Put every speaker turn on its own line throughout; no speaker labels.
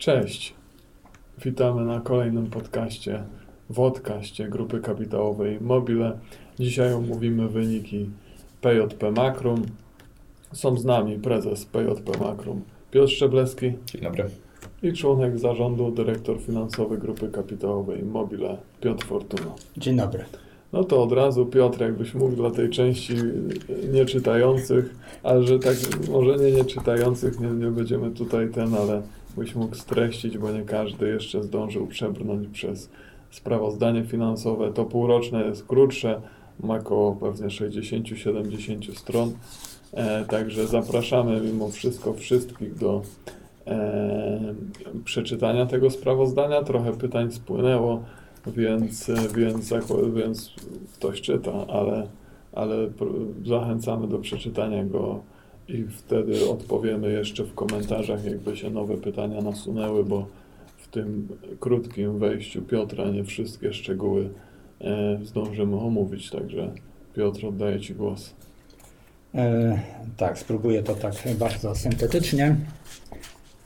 Cześć. Witamy na kolejnym podcaście, wodkaście Grupy Kapitałowej Mobile. Dzisiaj omówimy wyniki PJP Makrum. Są z nami prezes PJP Makrum Piotr Szczebleski
Dzień dobry.
i członek zarządu, dyrektor finansowy Grupy Kapitałowej Mobile Piotr Fortuna.
Dzień dobry.
No to od razu Piotr, jakbyś mógł dla tej części nieczytających, ale że tak może nie nieczytających, nie, nie będziemy tutaj ten, ale byś mógł streścić, bo nie każdy jeszcze zdążył przebrnąć przez sprawozdanie finansowe. To półroczne jest krótsze, ma około pewnie 60-70 stron, e, także zapraszamy mimo wszystko wszystkich do e, przeczytania tego sprawozdania. Trochę pytań spłynęło więc, więc, więc ktoś czyta, ale, ale zachęcamy do przeczytania go i wtedy odpowiemy jeszcze w komentarzach, jakby się nowe pytania nasunęły, bo w tym krótkim wejściu Piotra nie wszystkie szczegóły e, zdążymy omówić, także Piotr, oddaję Ci głos.
E, tak, spróbuję to tak bardzo syntetycznie.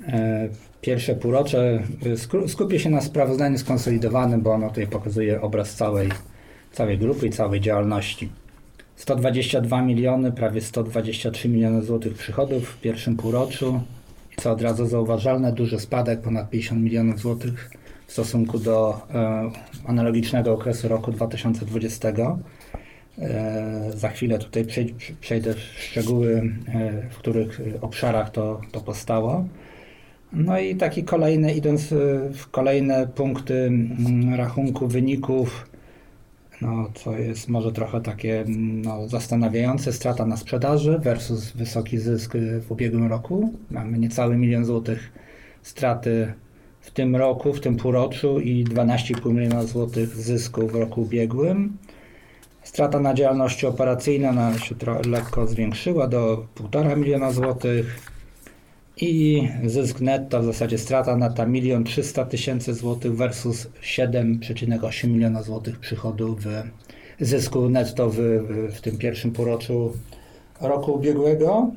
E, pierwsze półrocze e, sku- skupię się na sprawozdaniu skonsolidowanym, bo ono tutaj pokazuje obraz całej, całej grupy i całej działalności. 122 miliony, prawie 123 miliony złotych przychodów w pierwszym półroczu. Co od razu zauważalne, duży spadek, ponad 50 milionów złotych w stosunku do e, analogicznego okresu roku 2020. E, Za chwilę tutaj przej- przejdę w szczegóły, e, w których obszarach to, to powstało. No i taki kolejny, idąc w kolejne punkty mm, rachunku wyników, no co jest może trochę takie no, zastanawiające, strata na sprzedaży versus wysoki zysk e, w ubiegłym roku. Mamy niecały milion złotych straty w tym roku, w tym półroczu i 12,5 miliona złotych zysku w roku ubiegłym. Strata na działalności operacyjnej się lekko zwiększyła do 1,5 miliona złotych i zysk netto, w zasadzie strata netta 1 300 tysięcy złotych versus 7,8 miliona złotych przychodu w zysku netto w, w, tym pierwszym półroczu roku ubiegłego.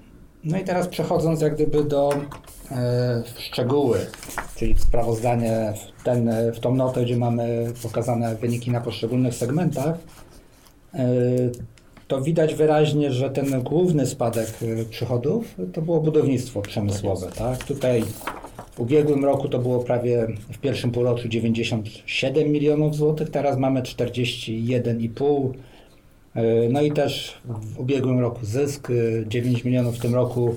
No i teraz przechodząc jak gdyby do e, szczegóły, czyli sprawozdanie w, ten, w tą notę, gdzie mamy pokazane wyniki na poszczególnych segmentach, e, to widać wyraźnie, że ten główny spadek e, przychodów to było budownictwo przemysłowe. Tak? Tutaj w ubiegłym roku to było prawie w pierwszym półroczu 97 milionów złotych, teraz mamy 41,5. E, No i też w ubiegłym roku zysk e, 9 milionów, w tym roku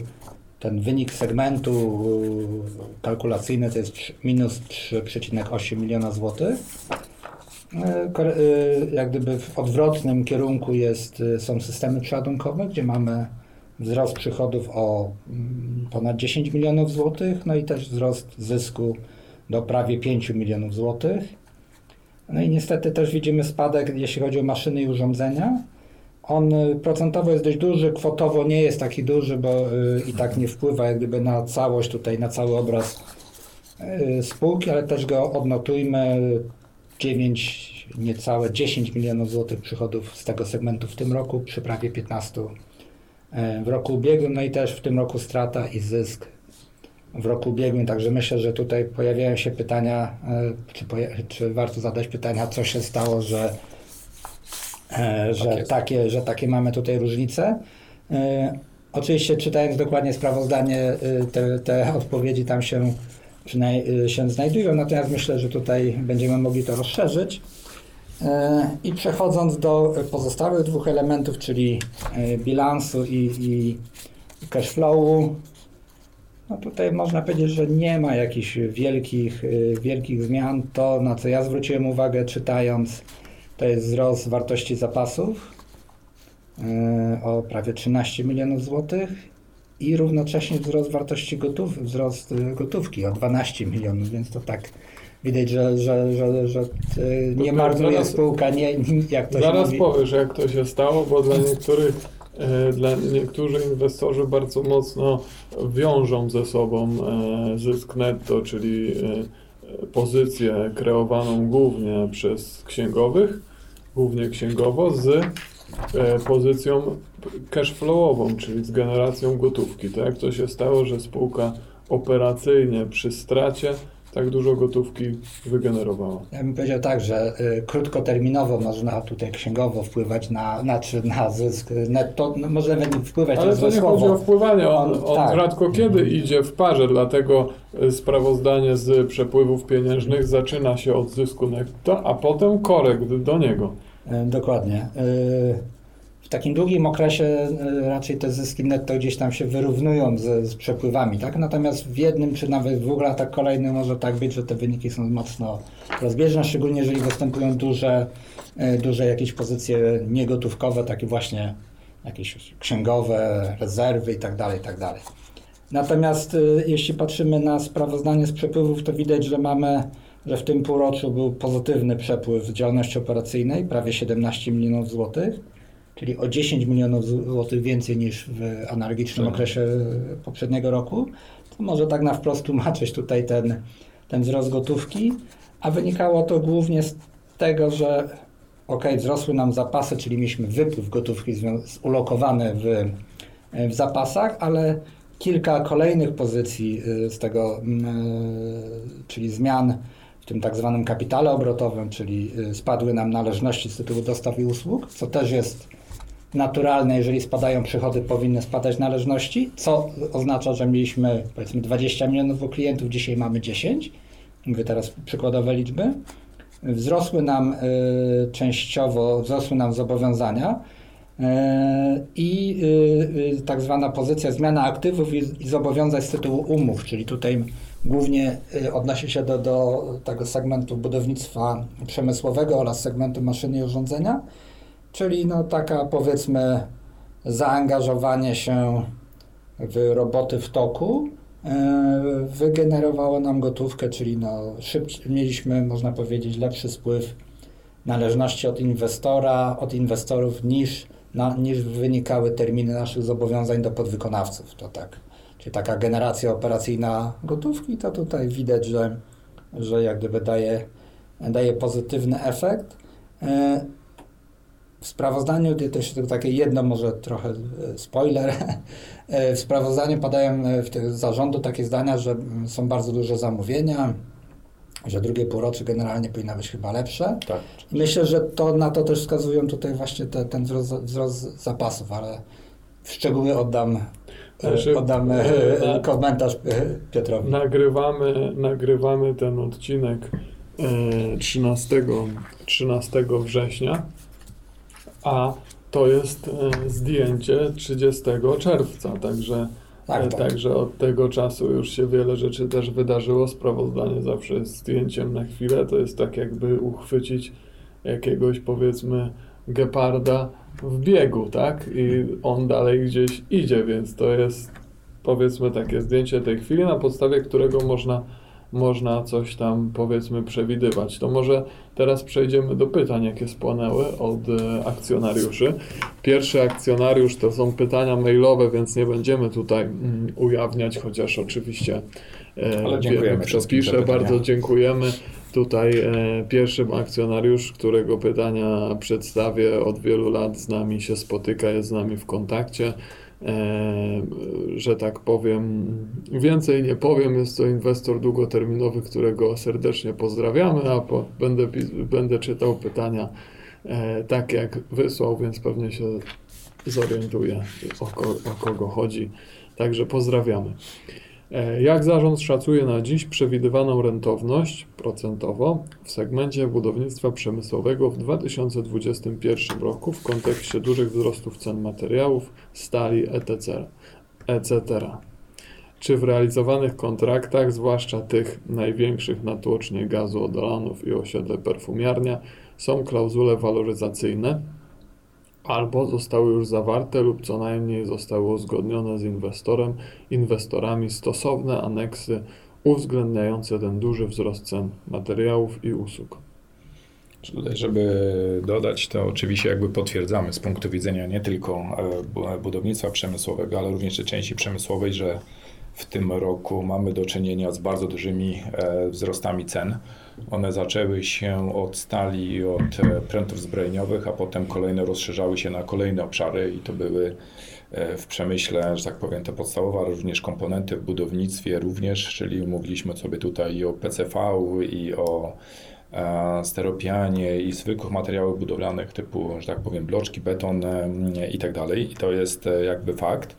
ten wynik segmentu kalkulacyjny to jest minus 3,8 miliona złotych. E, e, Jak gdyby w odwrotnym kierunku jest, e, są systemy przeładunkowe, gdzie mamy wzrost przychodów o mm, ponad 10 milionów złotych, no i też wzrost zysku do prawie 5 milionów złotych. No i niestety też widzimy spadek, jeśli chodzi o maszyny i urządzenia. On procentowo jest dość duży, kwotowo nie jest taki duży, bo i tak nie wpływa jak gdyby na całość tutaj, na cały obraz spółki, ale też go odnotujmy. 9, niecałe 10 milionów złotych przychodów z tego segmentu w tym roku, przy prawie 15 e, w roku ubiegłym, no i też w tym roku strata i zysk w roku ubiegłym, także myślę, że tutaj pojawiają się pytania, e, czy, czy warto zadać pytania, co się stało, że, e, że,
jest.
takie, że takie mamy tutaj różnice. Oczywiście czytając dokładnie sprawozdanie, te, te odpowiedzi tam się, się znajdują, natomiast myślę, że tutaj będziemy mogli to rozszerzyć. E, I przechodząc do pozostałych dwóch elementów, czyli e, bilansu i, i cash flowu, no tutaj można powiedzieć, że nie ma jakichś wielkich, e, wielkich zmian. To, na co ja zwróciłem uwagę czytając, to jest wzrost wartości zapasów e, o prawie 13 milionów złotych i równocześnie wzrost wartości gotów, wzrost e, gotówki o 12 milionów, więc to tak widać, że, że, że, że e, nie
to
marnuje
zaraz-
spółka, nie, jak to się
Zaraz powiesz, jak to się stało, bo dla niektórych, e, dla niektórzy inwestorzy bardzo mocno wiążą ze sobą e, zysk netto, czyli e, pozycję kreowaną głównie przez księgowych, głównie księgowo, z pozycją cashflowową, czyli z generacją gotówki. To jak to się stało, że spółka operacyjnie przy stracie tak dużo gotówki wygenerowała.
Ja bym powiedział tak, że y, krótkoterminowo można tutaj księgowo wpływać na, znaczy na zysk netto, no, może nawet nie wpływać
Ale
to
nie chodzi o wpływanie, on,
On-
on
tak.
rzadko kiedy idzie w parze, dlatego y, sprawozdanie z przepływów pieniężnych zaczyna się od zysku netto, a potem korekt do niego.
Y, Dokładnie. Y, W takim długim okresie y, raczej te zyski netto gdzieś tam się wyrównują z, z przepływami, tak? Natomiast w jednym czy nawet dwóch latach kolejnych może tak być, że te wyniki są mocno rozbieżne, szczególnie jeżeli występują duże, duże jakieś pozycje niegotówkowe, takie właśnie jakieś księgowe, rezerwy i tak dalej, i tak. Natomiast jeśli patrzymy na sprawozdanie z przepływów, to widać, że mamy, że w tym półroczu był pozytywny przepływ działalności operacyjnej, prawie 17 milionów złotych, czyli o 10 milionów złotych więcej niż w analogicznym
Tak.
okresie poprzedniego roku. To może tak na wprost tłumaczyć tutaj ten, ten wzrost gotówki, a wynikało to głównie z tego, że ok, wzrosły nam zapasy, czyli mieliśmy wypływ gotówki ulokowany w, w zapasach, ale kilka kolejnych pozycji y, z tego, mm, y, czyli zmian tym tak zwanym kapitale obrotowym, czyli y, spadły nam należności z tytułu dostaw i usług, co też jest naturalne, jeżeli spadają przychody, powinny spadać należności, co oznacza, że mieliśmy powiedzmy 20 milionów klientów, dzisiaj mamy 10. Mówię teraz przykładowe liczby. Wzrosły nam y, częściowo, wzrosły nam zobowiązania y, i y, y, tak zwana pozycja zmiana aktywów i, i zobowiązań z tytułu umów, czyli tutaj głównie y, odnosi się do, do tego segmentu budownictwa przemysłowego oraz segmentu maszyny i urządzenia, czyli no taka powiedzmy zaangażowanie się w roboty w toku e, wygenerowało nam gotówkę, czyli no szybciej, mieliśmy, można powiedzieć, lepszy spływ należności od inwestora, od inwestorów niż, na, niż wynikały terminy naszych zobowiązań do podwykonawców. To tak. Czyli taka generacja operacyjna gotówki, to tutaj widać, że, że jak gdyby daje, daje pozytywny efekt. E, W sprawozdaniu, to też takie jedno, może trochę e, spoiler, e, w sprawozdaniu padają w zarządu takie zdania, że mm, są bardzo duże zamówienia, że drugie półrocze generalnie powinno być chyba lepsze.
Tak.
I myślę, że to na to też wskazują tutaj właśnie te, ten wzrost, wzrost zapasów, ale w szczegóły oddam, e,
Znaczy,
e,
e, na-
komentarz e, Piotrowi.
Nagrywamy, nagrywamy ten odcinek e, 13, 13 września, a to jest e, zdjęcie 30 czerwca, także,
Tak,
e,
tak.
także od tego czasu już się wiele rzeczy też wydarzyło. Sprawozdanie zawsze jest zdjęciem na chwilę, to jest tak jakby uchwycić jakiegoś powiedzmy geparda w biegu, tak? I on dalej gdzieś idzie, więc to jest powiedzmy takie zdjęcie tej chwili, na podstawie którego można, można coś tam powiedzmy przewidywać. To może teraz przejdziemy do pytań, jakie spłonęły od e, akcjonariuszy. Pierwszy akcjonariusz to są pytania mailowe, więc nie będziemy tutaj mm, ujawniać, chociaż oczywiście e, wiemy, kto pisze. Bardzo dziękujemy. Tutaj e, pierwszy akcjonariusz, którego pytania przedstawię, od wielu lat z nami się spotyka, jest z nami w kontakcie. E, że tak powiem, więcej nie powiem, jest to inwestor długoterminowy, którego serdecznie pozdrawiamy, a po, będę, będę czytał pytania e, tak jak wysłał, więc pewnie się zorientuję o, ko, o kogo chodzi. Także pozdrawiamy. E, Jak zarząd szacuje na dziś przewidywaną rentowność procentowo w segmencie budownictwa przemysłowego w 2021 roku w kontekście dużych wzrostów cen materiałów, stali etc. etc. Czy w realizowanych kontraktach, zwłaszcza tych największych na tłocznie gazu od Olanów i osiedle Perfumiarnia, są klauzule waloryzacyjne? Albo zostały już zawarte lub co najmniej zostały uzgodnione z inwestorem, inwestorami stosowne aneksy uwzględniające ten duży wzrost cen materiałów i usług.
Tutaj, żeby dodać, to oczywiście jakby potwierdzamy z punktu widzenia nie tylko e, bu- budownictwa przemysłowego, ale również części przemysłowej, że w tym roku mamy do czynienia z bardzo dużymi e, wzrostami cen. One zaczęły się od stali i od e, prętów zbrojeniowych, a potem kolejne rozszerzały się na kolejne obszary i to były e, w przemyśle, że tak powiem, te podstawowe, ale również komponenty w budownictwie również, czyli mówiliśmy sobie tutaj i o PCV, i o steropianie i zwykłych materiałach budowlanych typu, że tak powiem, bloczki, beton i tak dalej. I to jest jakby fakt.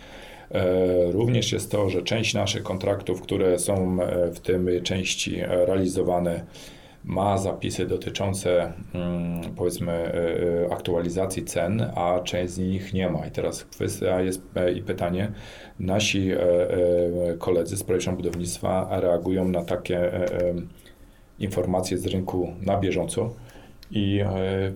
E, Również jest to, że część naszych kontraktów, które są e, w tym części e, realizowane, ma zapisy dotyczące mm, powiedzmy aktualizacji cen, a część z nich nie ma. I teraz kwestia jest i pytanie, nasi koledzy z projektu budownictwa reagują na takie informacje z rynku na bieżąco i e,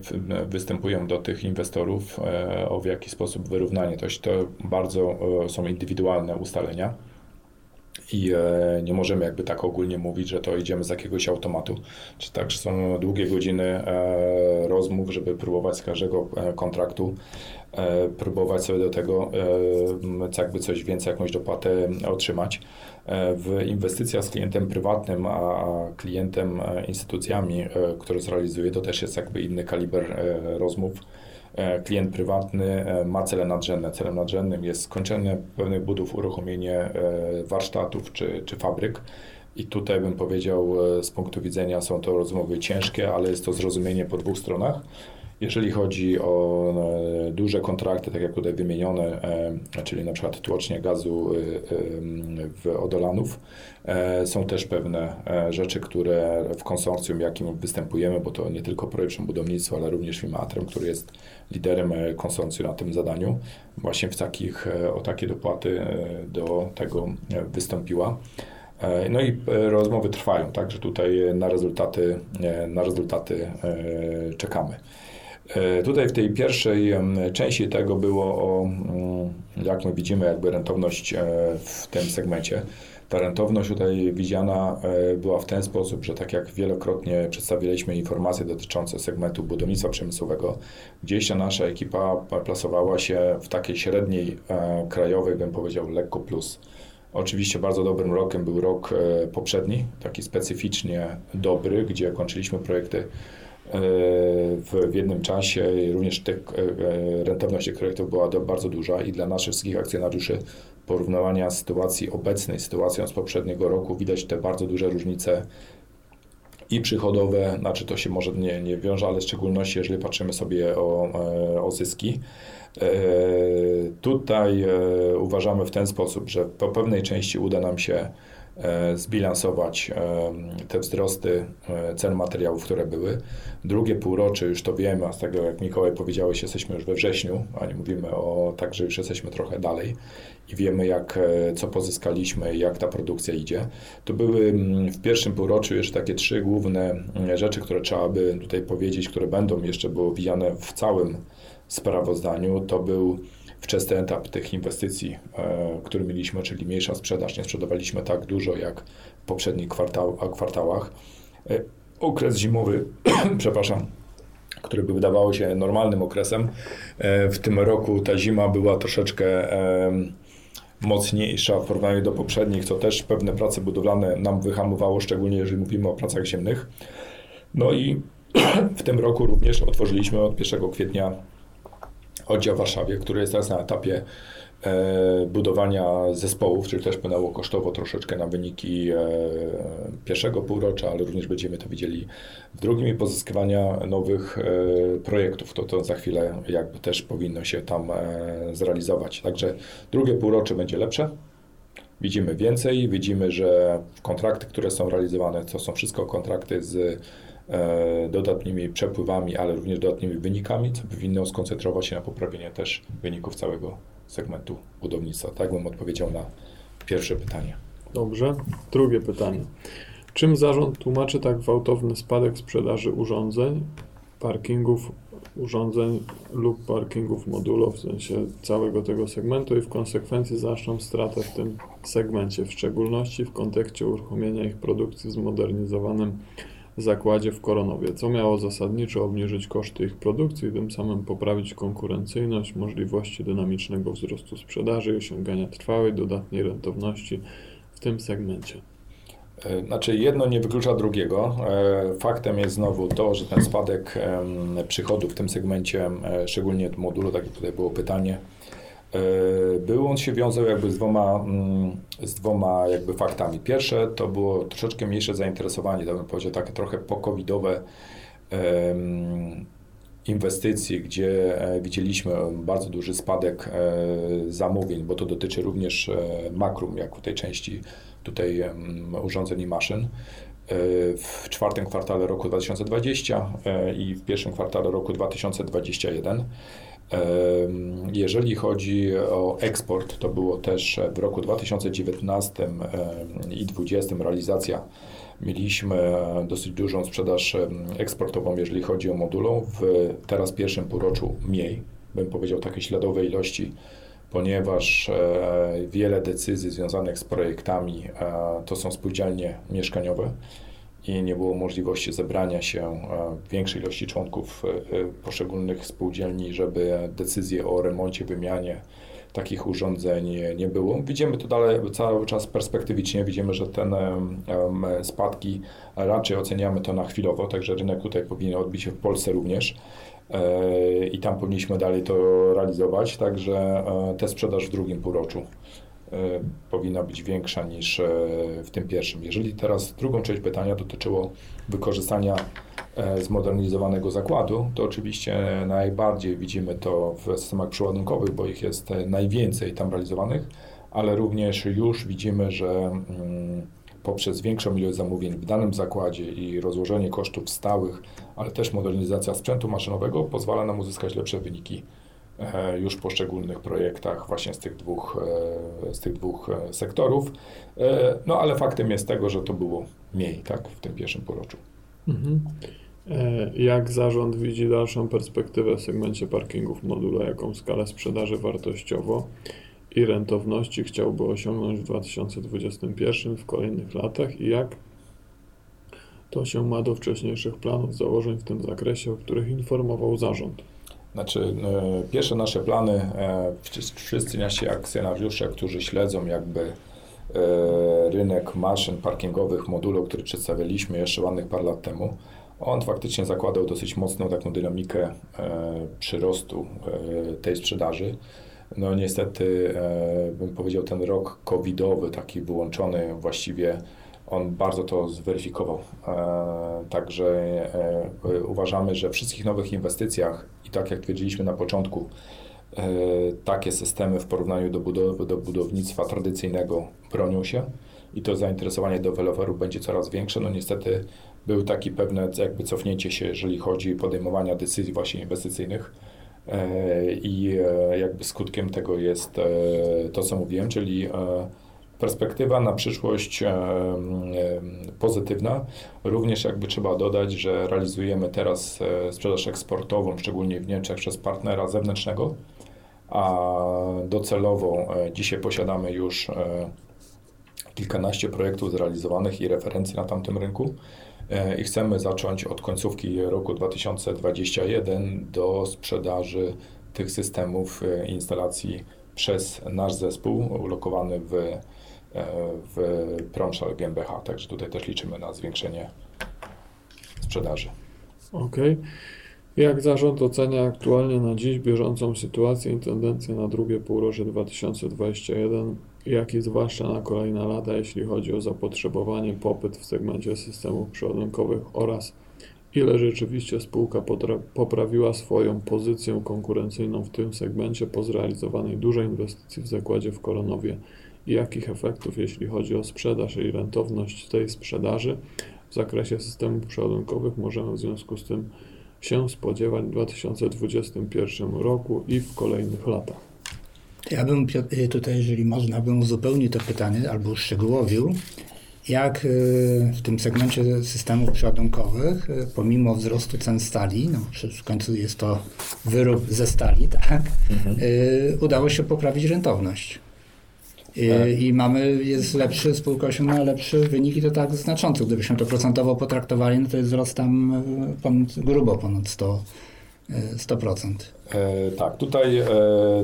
występują do tych inwestorów e, o w jaki sposób wyrównanie. To, to bardzo e, są indywidualne ustalenia i nie możemy jakby tak ogólnie mówić, że to idziemy z jakiegoś automatu. Czy tak, że są długie godziny rozmów, żeby próbować z każdego e, kontraktu e, próbować sobie do tego e, jakby coś więcej, jakąś dopłatę otrzymać. W inwestycjach z klientem prywatnym, a klientem instytucjami, które zrealizuje, to też jest jakby inny kaliber rozmów. Klient prywatny ma cele nadrzędne. Celem nadrzędnym jest skończenie pewnych budów, uruchomienie warsztatów czy, czy fabryk. I tutaj bym powiedział, e, z punktu widzenia są to rozmowy ciężkie, ale jest to zrozumienie po dwóch stronach. Jeżeli chodzi o e, duże kontrakty, tak jak tutaj wymienione, e, czyli na przykład tłocznie gazu w Odolanów, są też pewne rzeczy, które w konsorcjum, jakim występujemy, bo to nie tylko projekt budownictwa, ale również firma Atrem, który jest liderem konsorcjum na tym zadaniu, właśnie w takich, o takie dopłaty do tego wystąpiła. E, No i e, rozmowy trwają, także tutaj na rezultaty, e, na rezultaty e, czekamy. E, Tutaj w tej pierwszej części tego było o, mm, jak my widzimy, jakby rentowność e, w tym segmencie. Ta rentowność tutaj widziana e, była w ten sposób, że tak jak wielokrotnie przedstawiliśmy informacje dotyczące segmentu budownictwa przemysłowego, gdzieś ta nasza ekipa plasowała się w takiej średniej e, krajowej, bym powiedział, lekko plus. Oczywiście bardzo dobrym rokiem był rok e, poprzedni, taki specyficznie dobry, gdzie kończyliśmy projekty e, w, jednym czasie również tych, e, rentowność tych projektów była bardzo duża i dla naszych wszystkich akcjonariuszy porównywania sytuacji obecnej z sytuacją z poprzedniego roku widać te bardzo duże różnice i przychodowe, znaczy to się może nie, nie wiąże, ale w szczególności jeżeli patrzymy sobie o, o zyski. E, Tutaj e, uważamy w ten sposób, że po pewnej części uda nam się e, zbilansować te wzrosty cen materiałów, które były. Drugie półrocze już to wiemy, a z tego jak Mikołaj powiedziałeś, jesteśmy już we wrześniu, a nie mówimy o tak, że już jesteśmy trochę dalej i wiemy jak, co pozyskaliśmy jak ta produkcja idzie. To były w pierwszym półroczu jeszcze takie trzy główne rzeczy, które trzeba by tutaj powiedzieć, które będą jeszcze było widziane w całym sprawozdaniu. To był wczesny etap tych inwestycji, e, który mieliśmy, czyli mniejsza sprzedaż. Nie sprzedawaliśmy tak dużo jak w poprzednich kwartał, kwartałach. E, Okres zimowy, przepraszam, który by wydawało się normalnym okresem. E, W tym roku ta zima była troszeczkę mocniejsza w porównaniu do poprzednich, co też pewne prace budowlane nam wyhamowało, szczególnie jeżeli mówimy o pracach ziemnych. No i w tym roku również otworzyliśmy od 1 kwietnia oddział w Warszawie, który jest teraz na etapie e, budowania zespołów, czyli też płynęło kosztowo troszeczkę na wyniki e, pierwszego półrocza, ale również będziemy to widzieli w drugim i pozyskiwania nowych e, projektów. To, to za chwilę jakby też powinno się tam zrealizować. Także drugie półrocze będzie lepsze. Widzimy więcej, widzimy, że kontrakty, które są realizowane, to są wszystko kontrakty z dodatnimi przepływami, ale również dodatnimi wynikami, co powinno skoncentrować się na poprawienie też wyników całego segmentu budownictwa. Tak bym odpowiedział na pierwsze pytanie.
Dobrze. Drugie pytanie. Czym zarząd tłumaczy tak gwałtowny spadek sprzedaży urządzeń, parkingów, urządzeń lub parkingów modulo, w sensie całego tego segmentu i w konsekwencji znaczną stratę w tym segmencie, w szczególności w kontekście uruchomienia ich produkcji w zmodernizowanym zakładzie w Koronowie, co miało zasadniczo obniżyć koszty ich produkcji i tym samym poprawić konkurencyjność, możliwości dynamicznego wzrostu sprzedaży i osiągania trwałej, dodatniej rentowności w tym segmencie.
E, Znaczy jedno nie wyklucza drugiego. E, Faktem jest znowu to, że ten spadek przychodów w tym segmencie, e, szczególnie w modulu, tak jak tutaj było pytanie, Był on się wiązał jakby z dwoma, mm, z dwoma jakby faktami. Pierwsze to było troszeczkę mniejsze zainteresowanie, to bym powiedział takie trochę pokowidowe inwestycje, gdzie e, widzieliśmy bardzo duży spadek e, zamówień, bo to dotyczy również e, makrum, jak w tej części tutaj urządzeń i maszyn. E, W czwartym kwartale roku 2020 e, i w pierwszym kwartale roku 2021. Jeżeli chodzi o eksport, to było też w roku 2019 em, i 2020 realizacja. Mieliśmy dosyć dużą sprzedaż eksportową, jeżeli chodzi o modulą. W teraz pierwszym półroczu mniej, bym powiedział takie śladowe ilości, ponieważ e, wiele decyzji związanych z projektami e, to są spółdzielnie mieszkaniowe i nie było możliwości zebrania się e, większej ilości członków e, e, poszczególnych spółdzielni, żeby decyzje o remoncie, wymianie takich urządzeń nie było. Widzimy to dalej cały czas perspektywicznie, widzimy, że em, spadki raczej oceniamy to na chwilowo, także rynek tutaj powinien odbić się w Polsce również. I tam powinniśmy dalej to realizować, także te sprzedaż w drugim półroczu powinna być większa niż e, w tym pierwszym. Jeżeli teraz drugą część pytania dotyczyło wykorzystania e, zmodernizowanego zakładu, to oczywiście najbardziej widzimy to w systemach przeładunkowych, bo ich jest e, najwięcej tam realizowanych, ale również już widzimy, że mm, poprzez większą ilość zamówień w danym zakładzie i rozłożenie kosztów stałych, ale też modernizacja sprzętu maszynowego pozwala nam uzyskać lepsze wyniki e, już w poszczególnych projektach właśnie z tych dwóch, e, z tych dwóch e, sektorów. E, No ale faktem jest tego, że to było mniej tak, w tym pierwszym półroczu.
Mhm. E, Jak zarząd widzi dalszą perspektywę w segmencie parkingów modula, jaką skalę sprzedaży wartościowo i rentowności chciałby osiągnąć w 2021 w kolejnych latach i jak to się ma do wcześniejszych planów, założeń w tym zakresie, o których informował zarząd?
Znaczy, e, pierwsze nasze plany, e, wszyscy- nasi akcjonariusze, którzy śledzą jakby e, rynek maszyn parkingowych, modulu, który przedstawialiśmy jeszcze ładnych parę lat temu, on faktycznie zakładał dosyć mocną taką dynamikę przyrostu tej sprzedaży. No niestety, bym powiedział, ten rok covidowy, taki wyłączony właściwie, on bardzo to zweryfikował. E, Także e, uważamy, że w wszystkich nowych inwestycjach i tak jak twierdziliśmy na początku, e, takie systemy w porównaniu do, budowy, do budownictwa tradycyjnego bronią się i to zainteresowanie deweloperów będzie coraz większe. No niestety był taki pewne jakby cofnięcie się, jeżeli chodzi o podejmowania decyzji właśnie inwestycyjnych. I jakby skutkiem tego jest to, co mówiłem, czyli perspektywa na przyszłość pozytywna. Również jakby trzeba dodać, że realizujemy teraz e, sprzedaż eksportową, szczególnie w Niemczech przez partnera zewnętrznego, a docelowo e, dzisiaj posiadamy już e, kilkanaście projektów zrealizowanych i referencji na tamtym rynku. I chcemy zacząć od końcówki roku 2021 do sprzedaży tych systemów instalacji przez nasz zespół ulokowany w, e, w Promszal GmbH. Także tutaj też liczymy na zwiększenie sprzedaży.
Ok. Jak zarząd ocenia aktualnie na dziś bieżącą sytuację i tendencję na drugie półrocze 2021, jak i zwłaszcza na kolejne lata, jeśli chodzi o zapotrzebowanie, popyt w segmencie systemów przeładunkowych oraz ile rzeczywiście spółka poprawiła swoją pozycję konkurencyjną w tym segmencie po zrealizowanej dużej inwestycji w zakładzie w Koronowie i jakich efektów, jeśli chodzi o sprzedaż i rentowność tej sprzedaży w zakresie systemów przeładunkowych możemy w związku z tym się spodziewać w 2021 roku i w kolejnych latach.
Ja bym tutaj, jeżeli można, bym uzupełnił to pytanie albo uszczegółowił, jak y, w tym segmencie systemów przeładunkowych, y, pomimo wzrostu cen stali, no przecież w końcu jest to wyrób ze stali, tak, y, udało się poprawić rentowność. I,
Tak.
I mamy, jest lepszy, spółka osiągnęła lepszy wynik i to tak znacząco. Gdybyśmy to procentowo potraktowali, no to jest wzrost tam ponad, grubo ponad 100, e, 100%.
E, tak, tutaj e,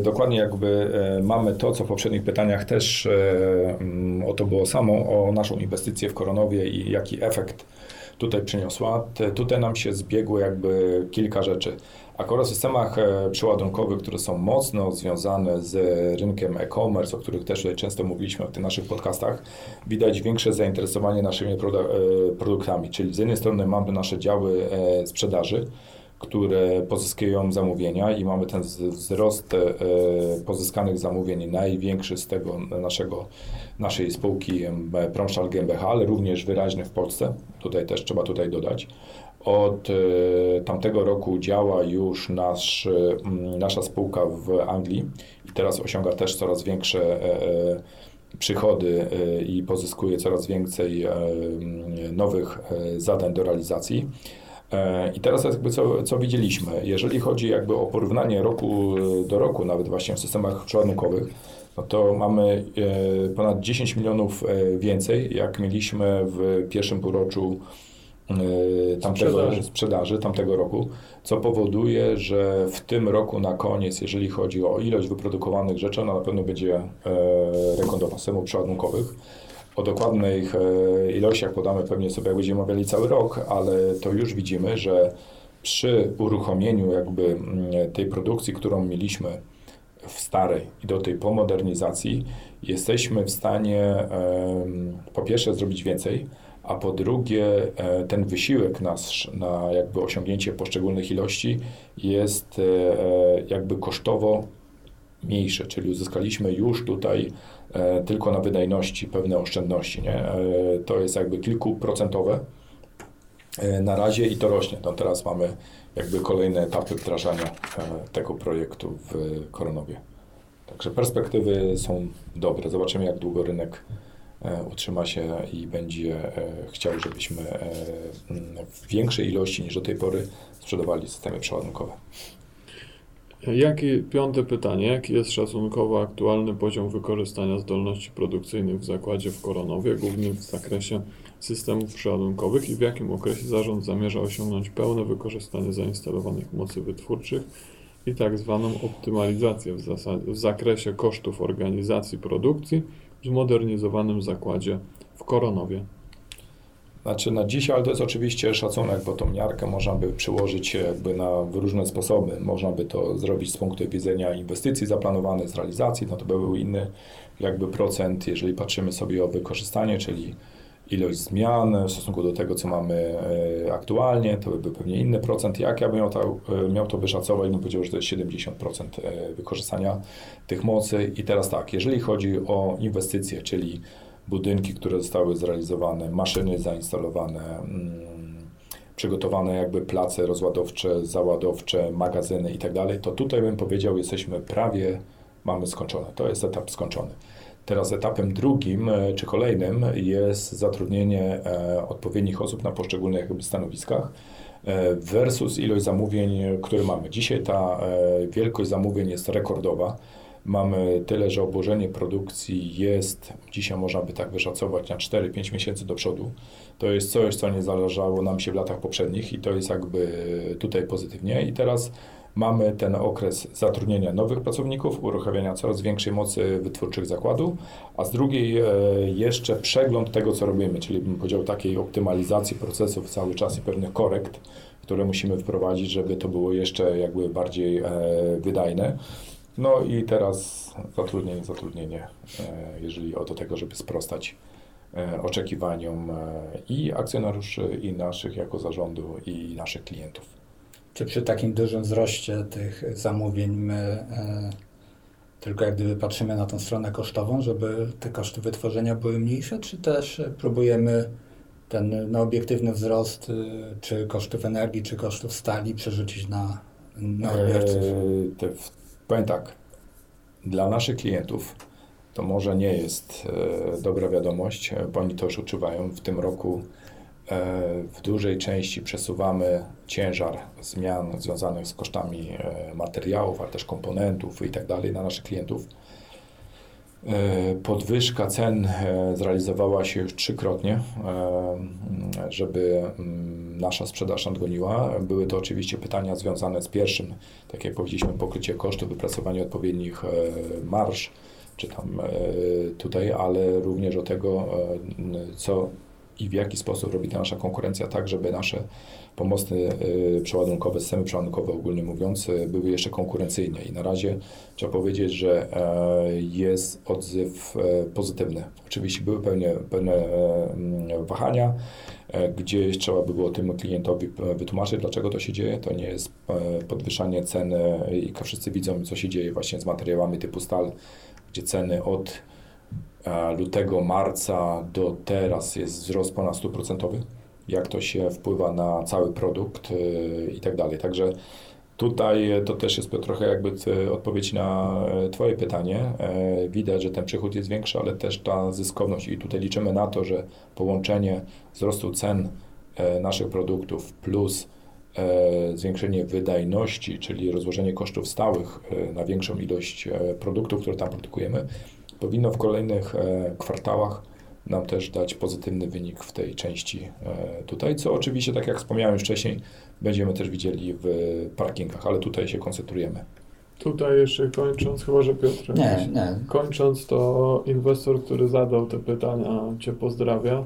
dokładnie jakby e, mamy to, co w poprzednich pytaniach też e, mm, o to było samo, o naszą inwestycję w Koronowie i jaki efekt tutaj przyniosła. Te, tutaj nam się zbiegło jakby kilka rzeczy. Akurat w systemach e, przeładunkowych, które są mocno związane z rynkiem e-commerce, o których też tutaj często mówiliśmy w tych naszych podcastach, widać większe zainteresowanie naszymi produ- e, produktami. Czyli z jednej strony mamy nasze działy sprzedaży, które pozyskują zamówienia i mamy ten wzrost e, pozyskanych zamówień największy z tego naszego, naszej spółki em, Promsztal GmbH, ale również wyraźny w Polsce. Tutaj też trzeba tutaj dodać. Od e, tamtego roku działa już nasz, e, nasza spółka w Anglii i teraz osiąga też coraz większe e, e, przychody e, i pozyskuje coraz więcej e, nowych e, zadań do realizacji. E, I teraz jakby co, co widzieliśmy, jeżeli chodzi jakby o porównanie roku e, do roku, nawet właśnie w systemach przeładunkowych, no to mamy e, ponad 10 milionów więcej, jak mieliśmy w pierwszym półroczu tamtego
Sprzedaży.
sprzedaży tamtego roku, co powoduje, że w tym roku na koniec, jeżeli chodzi o ilość wyprodukowanych rzeczy, ona na pewno będzie rekordowa systemów przeładunkowych. O dokładnych e, ilościach podamy pewnie sobie, jak będziemy omawiali cały rok, ale to już widzimy, że przy uruchomieniu jakby mm, tej produkcji, którą mieliśmy w starej i do tej po modernizacji, jesteśmy w stanie po pierwsze zrobić więcej, a po drugie e, ten wysiłek nasz na jakby osiągnięcie poszczególnych ilości jest e, jakby kosztowo mniejsze, czyli uzyskaliśmy już tutaj e, tylko na wydajności pewne oszczędności. Nie? E, to jest jakby kilkuprocentowe e, na razie i to rośnie. No teraz mamy jakby kolejne etapy wdrażania e, tego projektu w Koronowie. Także perspektywy są dobre. Zobaczymy, jak długo rynek e, utrzyma się i będzie e, chciał, żebyśmy w większej ilości niż do tej pory sprzedawali systemy przeładunkowe.
Jaki, piąte pytanie, jaki jest szacunkowo aktualny poziom wykorzystania zdolności produkcyjnych w zakładzie w Koronowie, głównie w zakresie systemów przeładunkowych i w jakim okresie zarząd zamierza osiągnąć pełne wykorzystanie zainstalowanych mocy wytwórczych i tak zwaną optymalizację w, zasa- w zakresie kosztów organizacji produkcji w zmodernizowanym zakładzie w Koronowie.
Znaczy na dzisiaj, ale to jest oczywiście szacunek, bo tą miarkę można by przyłożyć jakby na różne sposoby. Można by to zrobić z punktu widzenia inwestycji zaplanowanych, z realizacji, no to by był inny jakby procent, jeżeli patrzymy sobie o wykorzystanie, czyli ilość zmian w stosunku do tego, co mamy e, aktualnie, to by był pewnie inny procent. Jak ja bym miał to, e, miał to wyszacować, bym powiedział, że to jest 70% e, wykorzystania tych mocy. I teraz tak, jeżeli chodzi o inwestycje, czyli budynki, które zostały zrealizowane, maszyny zainstalowane, mm, przygotowane jakby place rozładowcze, załadowcze, magazyny i tak to tutaj bym powiedział, jesteśmy prawie, mamy skończone. To jest etap skończony. Teraz etapem drugim e, czy kolejnym jest zatrudnienie e, odpowiednich osób na poszczególnych stanowiskach e, versus ilość zamówień, które mamy. Dzisiaj ta wielkość zamówień jest rekordowa. Mamy tyle, że obłożenie produkcji jest, dzisiaj można by tak wyszacować, na 4-5 miesięcy do przodu. To jest coś, co nie zależało nam się w latach poprzednich i to jest jakby tutaj pozytywnie. I teraz mamy ten okres zatrudnienia nowych pracowników, uruchamiania coraz większej mocy wytwórczych zakładu, a z drugiej e, jeszcze przegląd tego, co robimy, czyli bym powiedział takiej optymalizacji procesów cały czas i pewnych korekt, które musimy wprowadzić, żeby to było jeszcze jakby bardziej e, wydajne. No i teraz zatrudnienie, zatrudnienie, jeżeli o do tego, żeby sprostać e, oczekiwaniom e, i akcjonariuszy, i naszych jako zarządu, i naszych klientów.
Czy przy takim dużym wzroście tych zamówień my e, tylko jak gdyby patrzymy na tą stronę kosztową, żeby te koszty wytworzenia były mniejsze, czy też próbujemy ten no, obiektywny wzrost czy kosztów energii, czy kosztów stali przerzucić na, na odbiorców?
Te, w- powiem tak, dla naszych klientów to może nie jest e, dobra wiadomość, e, bo oni to już odczuwają. W tym roku e, w dużej części przesuwamy ciężar zmian związanych z kosztami e, materiałów, ale też komponentów i tak dalej na naszych klientów. E, Podwyżka cen e, zrealizowała się już trzykrotnie, e, żeby mm, nasza sprzedaż nadgoniła. Były to oczywiście pytania związane z pierwszym, tak jak powiedzieliśmy, pokrycie kosztów, wypracowanie odpowiednich marsz, czy tam tutaj, ale również o tego, co i w jaki sposób robi ta nasza konkurencja, tak żeby nasze pomosty e, przeładunkowe, systemy przeładunkowe ogólnie mówiąc, e, były jeszcze konkurencyjne. I na razie trzeba powiedzieć, że e, jest odzew e, pozytywny. Oczywiście były pewne, pewne wahania, e, gdzieś trzeba by było tym klientowi wytłumaczyć, dlaczego to się dzieje. To nie jest podwyższanie ceny i wszyscy widzą, co się dzieje właśnie z materiałami typu stal, gdzie ceny od lutego, marca do teraz jest wzrost ponad 100%. Jak to się wpływa na cały produkt e, i tak dalej. Także tutaj to też jest trochę jakby e, odpowiedź na e, Twoje pytanie. E, Widać, że ten przychód jest większy, ale też ta zyskowność i tutaj liczymy na to, że połączenie wzrostu cen e, naszych produktów plus e, zwiększenie wydajności, czyli rozłożenie kosztów stałych na większą ilość produktów, które tam produkujemy, powinno w kolejnych kwartałach nam też dać pozytywny wynik w tej części e, tutaj, co oczywiście, tak jak wspomniałem już wcześniej, będziemy też widzieli w parkingach, ale tutaj się koncentrujemy.
Tutaj jeszcze kończąc, chyba że Piotr.
Nie, nie.
Kończąc, to inwestor, który zadał te pytania, Cię pozdrawia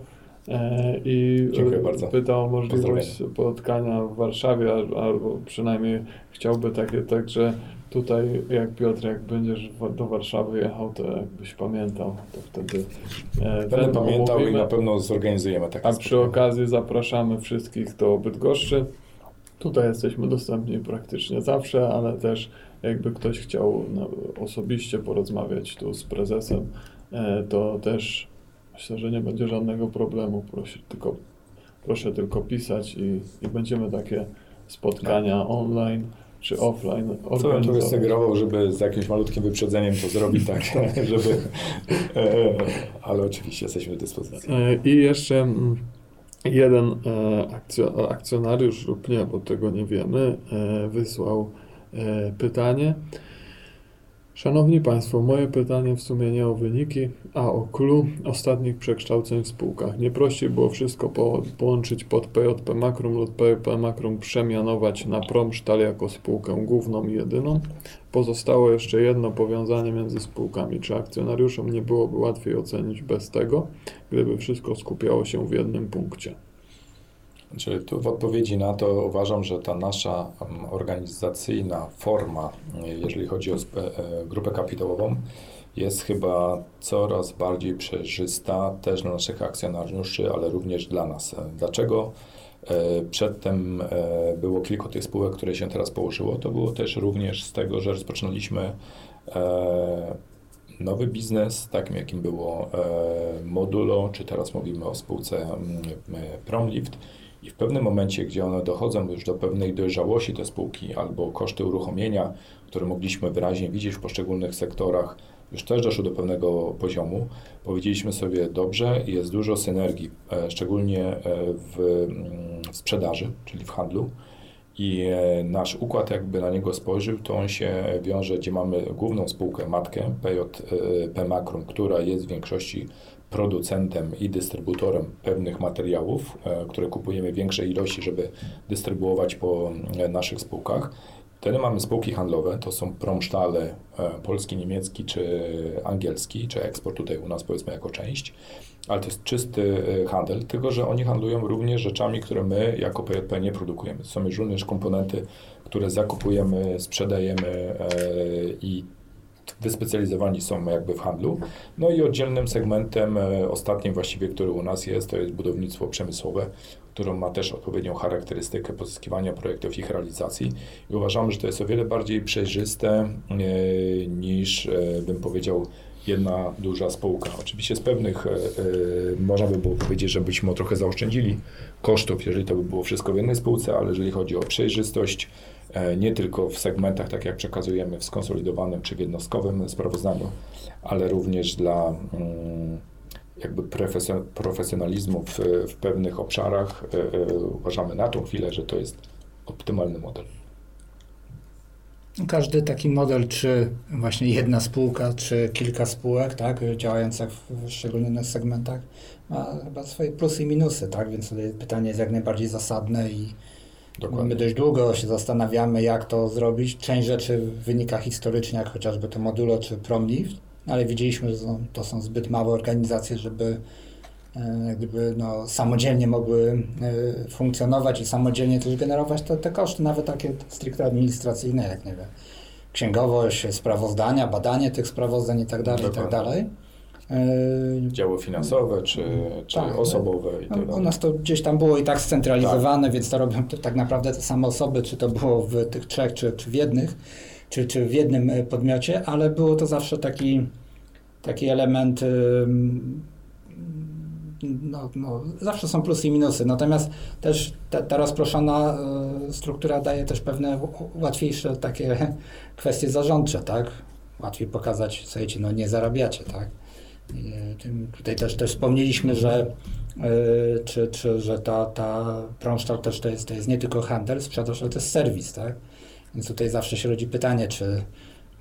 i
Dziękuję
e,
bardzo.
pytał o możliwość spotkania w Warszawie, al- albo przynajmniej chciałby takie, także tutaj jak Piotr, jak będziesz do Warszawy jechał, to jakbyś pamiętał, to wtedy e,
Będę pamiętał i
omówimy.
na pewno zorganizujemy takie
A przy
spotkanie.
okazji zapraszamy wszystkich do Bydgoszczy. Tutaj jesteśmy dostępni praktycznie zawsze, ale też jakby ktoś chciał no, osobiście porozmawiać tu z prezesem, e, to też myślę, że nie będzie żadnego problemu. Proszę tylko, proszę tylko pisać i, i będziemy takie spotkania online czy offline
Co bym
organizować.
sugerował, żeby z jakimś malutkim wyprzedzeniem to zrobić tak, żeby... E, ale oczywiście jesteśmy do dyspozycji.
E, I jeszcze mm, jeden e, akcjo, akcjonariusz lub nie, bo tego nie wiemy, e, wysłał e, pytanie. Szanowni Państwo, moje pytanie w sumie nie o wyniki, a o clue ostatnich przekształceń w spółkach. Nie prościej było wszystko po, połączyć pod PJP Makrum lub PJP Makrum przemianować na Promsztal jako spółkę główną i jedyną. Pozostało jeszcze jedno powiązanie między spółkami. Czy akcjonariuszom nie byłoby łatwiej ocenić bez tego, gdyby wszystko skupiało się w jednym punkcie?
Czyli tu w odpowiedzi na to uważam, że ta nasza organizacyjna forma, e, jeżeli chodzi o e, grupę kapitałową, jest chyba coraz bardziej przejrzysta też dla naszych akcjonariuszy, ale również dla nas. E, Dlaczego? Przedtem było kilka tych spółek, które się teraz położyło. To było też również z tego, że rozpoczynaliśmy nowy biznes, takim jakim było Modulo, czy teraz mówimy o spółce mm, Promlift. I w pewnym momencie, gdzie one dochodzą już do pewnej dojrzałości te spółki albo koszty uruchomienia, które mogliśmy wyraźnie widzieć w poszczególnych sektorach, już też doszły do pewnego poziomu, powiedzieliśmy sobie dobrze, jest dużo synergii, e, szczególnie e, mm, w sprzedaży, czyli w handlu. I e, nasz układ, jakby na niego spojrzał, to on się wiąże, gdzie mamy główną spółkę, matkę PJP Makrum, która jest w większości producentem i dystrybutorem pewnych materiałów, e, które kupujemy w większej ilości, żeby dystrybuować po e, naszych spółkach. Wtedy mamy spółki handlowe, to są promsztale e, polski, niemiecki czy angielski, czy eksport tutaj u nas powiedzmy jako część, ale to jest czysty e, handel, tylko że oni handlują również rzeczami, które my jako PJP nie produkujemy. To są już również komponenty, które zakupujemy, sprzedajemy e, i wyspecjalizowani są jakby w handlu. No i oddzielnym segmentem, e, ostatnim właściwie, który u nas jest, to jest budownictwo przemysłowe, którą ma też odpowiednią charakterystykę pozyskiwania projektów ich realizacji. I uważamy, że to jest o wiele bardziej przejrzyste e, niż, e, bym powiedział, jedna duża spółka. Oczywiście z pewnych, można by było powiedzieć, że byśmy trochę zaoszczędzili kosztów, jeżeli to by było wszystko w jednej spółce, ale jeżeli chodzi o przejrzystość, nie tylko w segmentach, tak jak przekazujemy w skonsolidowanym czy w jednostkowym sprawozdaniu, ale również dla mm, jakby profesjo- profesjonalizmu w, w pewnych obszarach, e, e, uważamy na tą chwilę, że to jest optymalny model.
Każdy taki model, czy właśnie jedna spółka, czy kilka spółek, tak, działających w w szczególnych segmentach, ma chyba swoje plusy i minusy, tak, więc tutaj pytanie jest jak najbardziej zasadne i
Dokładnie.
my dość długo się zastanawiamy, jak to zrobić. Część rzeczy wynika historycznie, jak chociażby to Modulo czy Promlift, ale widzieliśmy, że to są zbyt małe organizacje, żeby e, gdyby no, samodzielnie mogły e, funkcjonować i samodzielnie też generować te, te koszty, nawet takie stricte administracyjne, jak nie wiem, księgowość, sprawozdania, badanie tych sprawozdań i tak tak. E,
Działy finansowe czy, czy
Tak.
osobowe i tak
no, u nas to gdzieś tam było i tak scentralizowane, więc to robią to, tak naprawdę te same osoby, czy to było w tych trzech, czy, czy w jednych, czy, czy w jednym e, podmiocie, ale było to zawsze taki, taki element. No, no, zawsze są plusy i minusy. Natomiast też ta, ta rozproszona e, struktura daje też pewne łatwiejsze takie kwestie zarządcze, tak? Łatwiej pokazać, słuchajcie, no nie zarabiacie, tak? E, Tutaj też, też wspomnieliśmy, że, e, czy, czy, że ta, ta prąższtal też to jest, to jest nie tylko handel, sprzedaż, ale to jest serwis, tak? Więc tutaj zawsze się rodzi pytanie, czy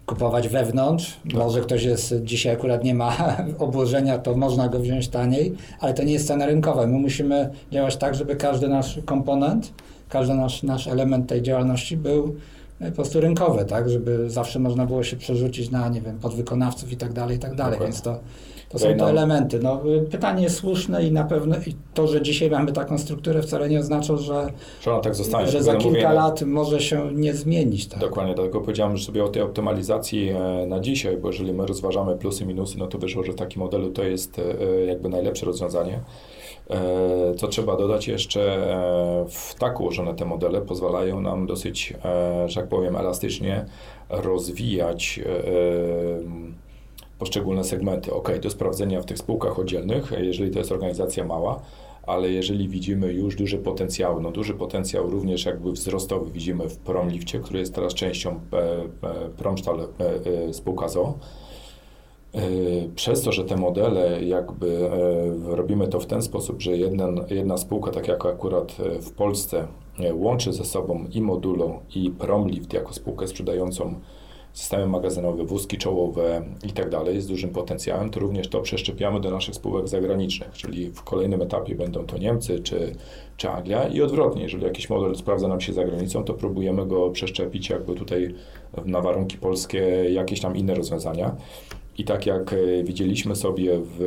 kupować wewnątrz, może ktoś jest, dzisiaj akurat nie ma obłożenia, to można go wziąć taniej, ale to nie jest cena rynkowa. My musimy działać tak, żeby każdy nasz komponent, każdy nasz, nasz element tej działalności był e, po prostu rynkowy, tak, żeby zawsze można było się przerzucić na, nie wiem, podwykonawców i tak dalej, i tak dalej, więc to, to są te
nam-
elementy. No, y, pytanie jest słuszne i na pewno i to, że dzisiaj mamy taką strukturę wcale nie oznacza, że,
Że tak zostanie.
że za kilka
no,
lat może się nie zmienić. Tak?
Dokładnie, dlatego powiedziałem że sobie o tej optymalizacji e, na dzisiaj, bo jeżeli my rozważamy plusy, minusy, no to wyszło, że w takim modelu to jest e, jakby najlepsze rozwiązanie. E, Co trzeba dodać jeszcze, w tak ułożone te modele pozwalają nam dosyć, że tak powiem, elastycznie rozwijać poszczególne segmenty. Ok, do sprawdzenia w tych spółkach oddzielnych, jeżeli to jest organizacja mała, ale jeżeli widzimy już duży potencjał, no duży potencjał również jakby wzrostowy widzimy w Promlifcie, który jest teraz częścią e, e, Promstal e, spółka ZO. Przez to, że te modele jakby robimy to w ten sposób, że jedna, jedna spółka, tak jak akurat w Polsce, łączy ze sobą i Modulo i Promlift jako spółkę sprzedającą systemy magazynowe, wózki czołowe i tak dalej z dużym potencjałem, to również to przeszczepiamy do naszych spółek zagranicznych, czyli w kolejnym etapie będą to Niemcy czy, czy Anglia i odwrotnie, jeżeli jakiś model sprawdza nam się za granicą, to próbujemy go przeszczepić jakby tutaj na warunki polskie jakieś tam inne rozwiązania. I tak jak e, widzieliśmy sobie w,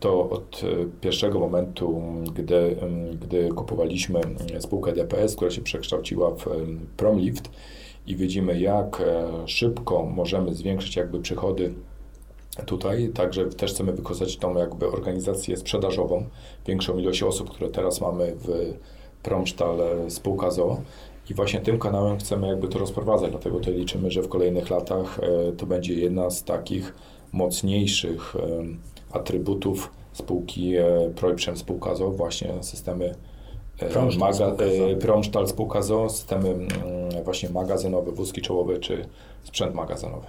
to od e, pierwszego momentu, gdy, gdy kupowaliśmy e, spółkę DPS, która się przekształciła w Promlift i widzimy jak e, szybko możemy zwiększyć jakby przychody tutaj, także też chcemy wykorzystać tą jakby organizację sprzedażową, większą ilość osób, które teraz mamy w Promsztal e, spółka ZO i właśnie tym kanałem chcemy jakby to rozprowadzać, dlatego tutaj liczymy, że w kolejnych latach e, to będzie jedna z takich mocniejszych atrybutów spółki Projprzem spółka ZO, właśnie systemy e,
Promsztal
maga,
spółka ZO.
e, systemy mm, właśnie magazynowe, wózki czołowe czy sprzęt magazynowy.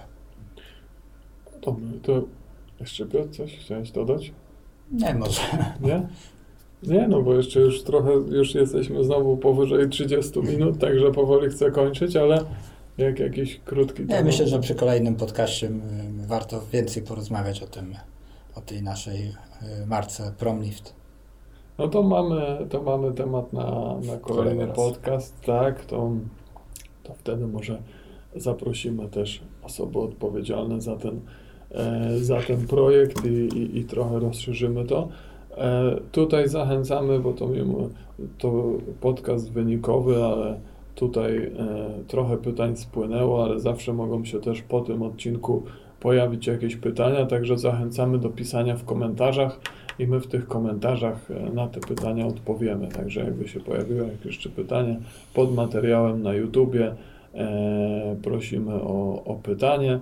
Dobra, to jeszcze Piotr, coś chciałeś dodać?
Nie, może.
Nie? Nie, no bo jeszcze już trochę, już jesteśmy znowu powyżej 30 minut, także powoli chcę kończyć, ale jak jakiś krótki
Ja myślę, że przy kolejnym podcaście y, warto więcej porozmawiać o tym, o tej naszej y, marce Promlift.
No to mamy, to mamy temat na, na kolejny podcast, tak, to, to wtedy może zaprosimy też osoby odpowiedzialne za ten, e, za ten projekt i, i, i trochę rozszerzymy to. E, tutaj zachęcamy, bo to, mimo, to podcast wynikowy, ale tutaj e, trochę pytań spłynęło, ale zawsze mogą się też po tym odcinku pojawić jakieś pytania, także zachęcamy do pisania w komentarzach i my w tych komentarzach e, na te pytania odpowiemy. Także jakby się pojawiło jakieś jeszcze pytanie pod materiałem na YouTubie, e, prosimy o, o pytanie.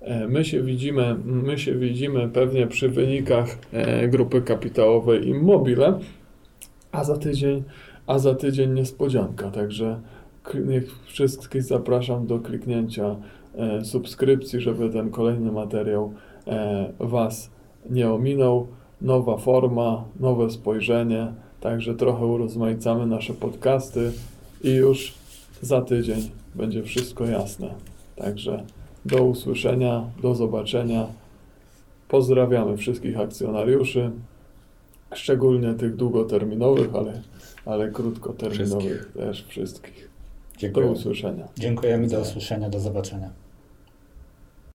E, My się widzimy, my się widzimy pewnie przy wynikach grupy kapitałowej Immobile, a za tydzień, a za tydzień niespodzianka. Także niech wszystkich zapraszam do kliknięcia subskrypcji, żeby ten kolejny materiał Was nie ominął. Nowa forma, nowe spojrzenie, także trochę urozmaicamy nasze podcasty i już za tydzień będzie wszystko jasne. Także do usłyszenia, do zobaczenia. Pozdrawiamy wszystkich akcjonariuszy, szczególnie tych długoterminowych, ale, ale krótkoterminowych też wszystkich. Do
Dziękuję.
usłyszenia.
Dziękujemy, do usłyszenia, do zobaczenia.